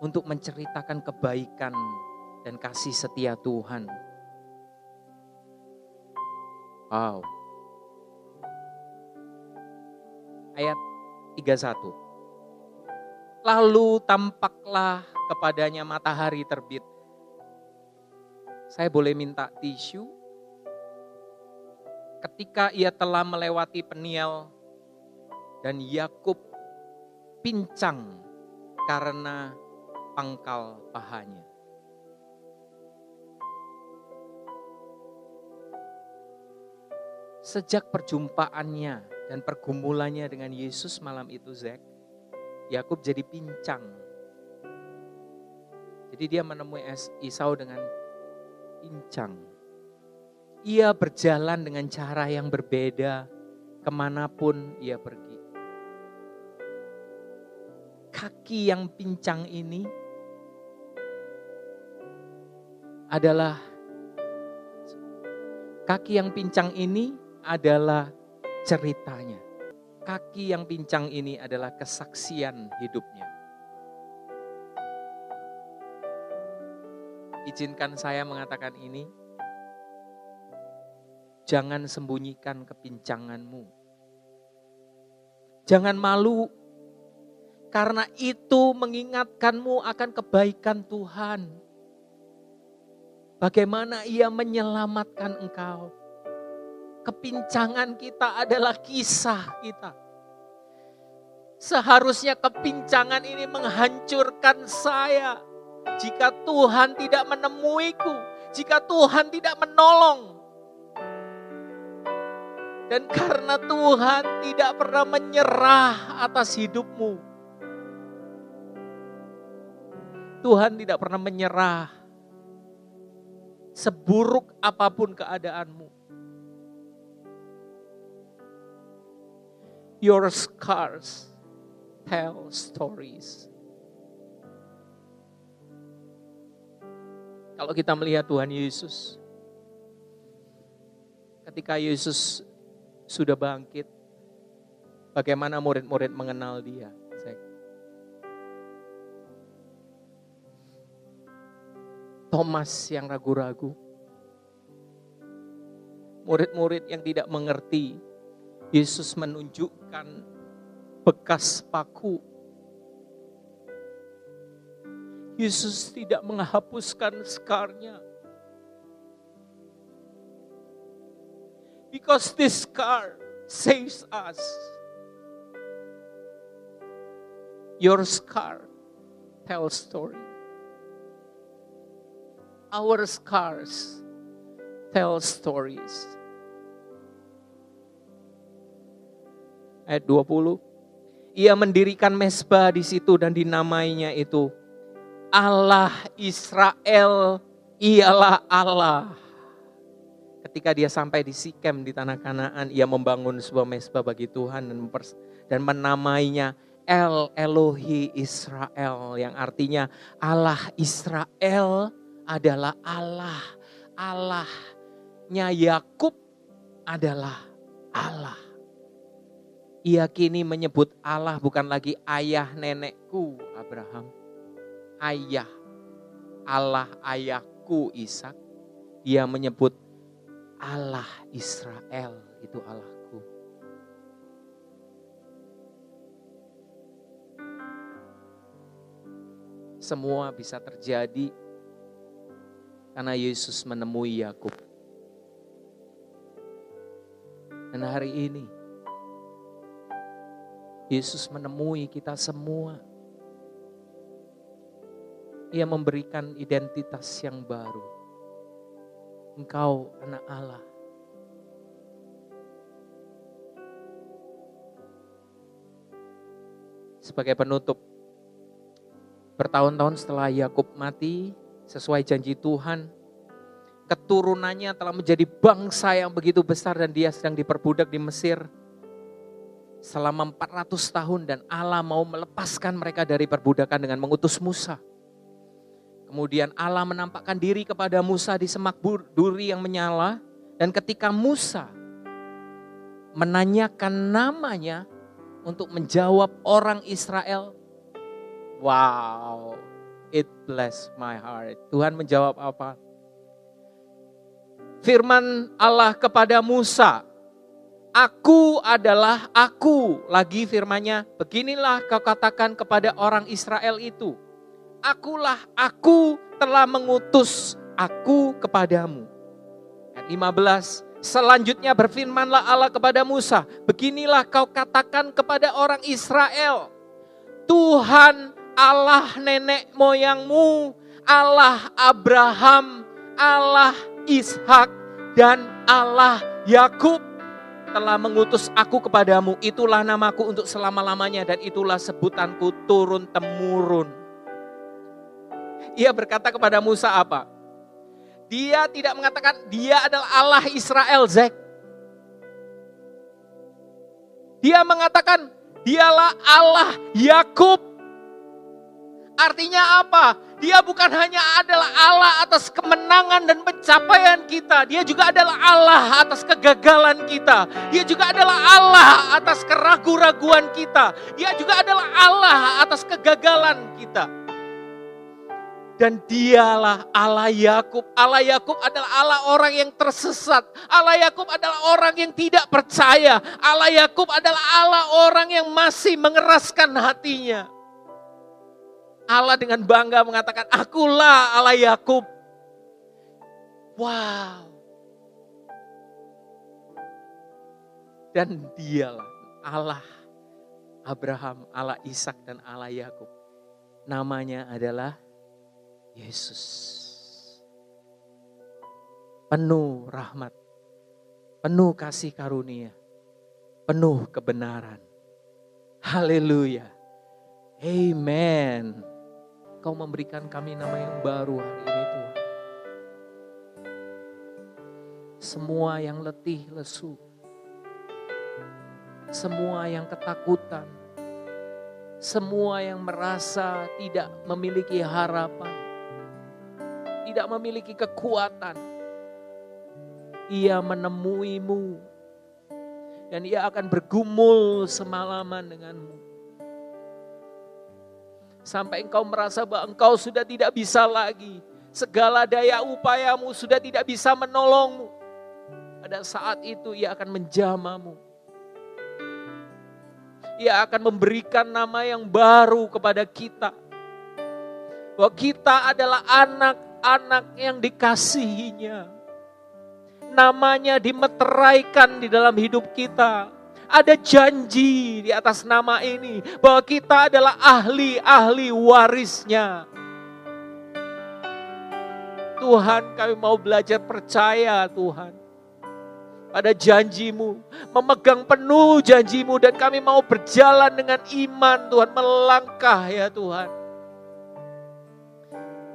untuk menceritakan kebaikan dan kasih setia Tuhan. Wow. Ayat 31. Lalu tampaklah kepadanya matahari terbit. Saya boleh minta tisu? Ketika ia telah melewati Peniel dan Yakub pincang karena pangkal pahanya. Sejak perjumpaannya dan pergumulannya dengan Yesus malam itu, Zek, Yakub jadi pincang. Jadi dia menemui Esau dengan pincang. Ia berjalan dengan cara yang berbeda ke mana pun ia pergi kaki yang pincang ini adalah kaki yang pincang ini adalah ceritanya. Kaki yang pincang ini adalah kesaksian hidupnya. Izinkan saya mengatakan ini. Jangan sembunyikan kepincanganmu. Jangan malu karena itu mengingatkanmu akan kebaikan Tuhan. Bagaimana ia menyelamatkan engkau. Kepincangan kita adalah kisah kita. Seharusnya kepincangan ini menghancurkan saya. jika Tuhan tidak menemuiku, jika Tuhan tidak menolong. Dan karena Tuhan tidak pernah menyerah atas hidupmu, Tuhan tidak pernah menyerah. Seburuk apa pun keadaanmu. Your scars tell stories. Kalau kita melihat Tuhan Yesus, ketika Yesus sudah bangkit, bagaimana murid-murid mengenal dia? Thomas yang ragu-ragu, murid-murid yang tidak mengerti, Yesus menunjukkan bekas paku Yesus tidak menghapuskan skarnya. Because this scar saves us. Your scar tells story. Our scars tell stories. Ayat 20. Ia mendirikan mesbah di situ dan dinamainya itu Allah Israel ialah Allah. Ketika dia sampai di Sikem di tanah Kanaan, ia membangun sebuah mesbah bagi Tuhan dan, dan menamainya El Elohi Israel yang artinya Allah Israel adalah Allah. Allahnya Yakub adalah Allah. Ia kini menyebut Allah bukan lagi ayah nenekku Abraham ayah, Allah ayahku Ishak, dia menyebut Allah Israel itu Allahku. Semua bisa terjadi karena Yesus menemui Yakub. Dan hari ini Yesus menemui kita semua ia memberikan identitas yang baru. Engkau anak Allah. Sebagai penutup, bertahun-tahun setelah Yakub mati, sesuai janji Tuhan, keturunannya telah menjadi bangsa yang begitu besar dan dia sedang diperbudak di Mesir selama 400 tahun dan Allah mau melepaskan mereka dari perbudakan dengan mengutus Musa. Kemudian Allah menampakkan diri kepada Musa di semak duri yang menyala. Dan ketika Musa menanyakan namanya untuk menjawab orang Israel. Wow, it bless my heart. Tuhan menjawab apa? Firman Allah kepada Musa, Aku adalah aku. Lagi firmannya, beginilah kau katakan kepada orang Israel itu akulah aku telah mengutus aku kepadamu. Ayat 15, selanjutnya berfirmanlah Allah kepada Musa, beginilah kau katakan kepada orang Israel, Tuhan Allah nenek moyangmu, Allah Abraham, Allah Ishak dan Allah Yakub telah mengutus aku kepadamu. Itulah namaku untuk selama-lamanya dan itulah sebutanku turun temurun ia berkata kepada Musa apa? Dia tidak mengatakan dia adalah Allah Israel, Zek. Dia mengatakan dialah Allah Yakub. Artinya apa? Dia bukan hanya adalah Allah atas kemenangan dan pencapaian kita. Dia juga adalah Allah atas kegagalan kita. Dia juga adalah Allah atas keraguan-raguan kita. Dia juga adalah Allah atas kegagalan kita. Dan dialah Allah Yakub. Allah Yakub adalah Allah orang yang tersesat. Allah Yakub adalah orang yang tidak percaya. Allah Yakub adalah Allah orang yang masih mengeraskan hatinya. Allah dengan bangga mengatakan, "Akulah Allah Yakub." Wow. Dan dialah Allah Abraham, Allah Ishak dan Allah Yakub. Namanya adalah Yesus. Penuh rahmat, penuh kasih karunia, penuh kebenaran. Haleluya. Amen. Kau memberikan kami nama yang baru hari ini Tuhan. Semua yang letih, lesu. Semua yang ketakutan. Semua yang merasa tidak memiliki harapan. Tidak memiliki kekuatan. Ia menemuimu. Dan ia akan bergumul semalaman denganmu. Sampai engkau merasa bahwa engkau sudah tidak bisa lagi. Segala daya upayamu sudah tidak bisa menolongmu. Pada saat itu ia akan menjamamu. Ia akan memberikan nama yang baru kepada kita. Bahwa kita adalah anak-anak yang dikasihinya. Namanya dimeteraikan di dalam hidup kita ada janji di atas nama ini bahwa kita adalah ahli-ahli warisnya. Tuhan kami mau belajar percaya Tuhan pada janjimu, memegang penuh janjimu dan kami mau berjalan dengan iman Tuhan, melangkah ya Tuhan.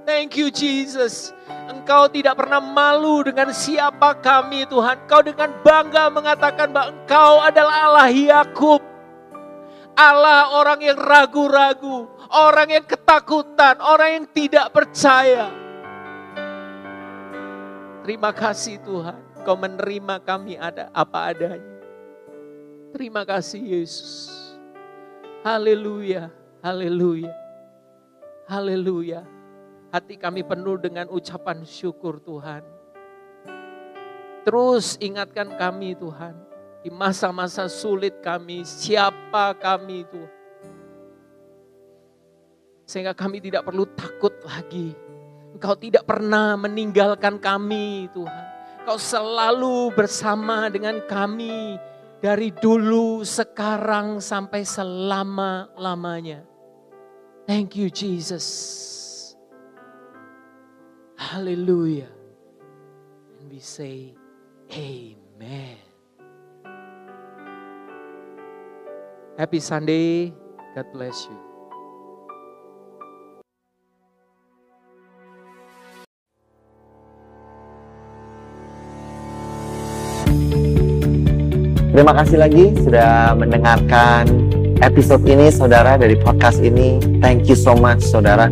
Thank you Jesus. Engkau tidak pernah malu dengan siapa kami Tuhan. Engkau dengan bangga mengatakan bahwa Engkau adalah Allah Yakub. Allah orang yang ragu-ragu, orang yang ketakutan, orang yang tidak percaya. Terima kasih Tuhan, Kau menerima kami ada apa adanya. Terima kasih Yesus. Haleluya, haleluya, haleluya. Hati kami penuh dengan ucapan syukur Tuhan. Terus ingatkan kami Tuhan. Di masa-masa sulit kami, siapa kami Tuhan. Sehingga kami tidak perlu takut lagi. Engkau tidak pernah meninggalkan kami Tuhan. Engkau selalu bersama dengan kami dari dulu, sekarang, sampai selama-lamanya. Thank you Jesus. Hallelujah. And we say, Amen. Happy Sunday. God bless you. Terima kasih lagi sudah mendengarkan episode ini saudara dari podcast ini. Thank you so much saudara.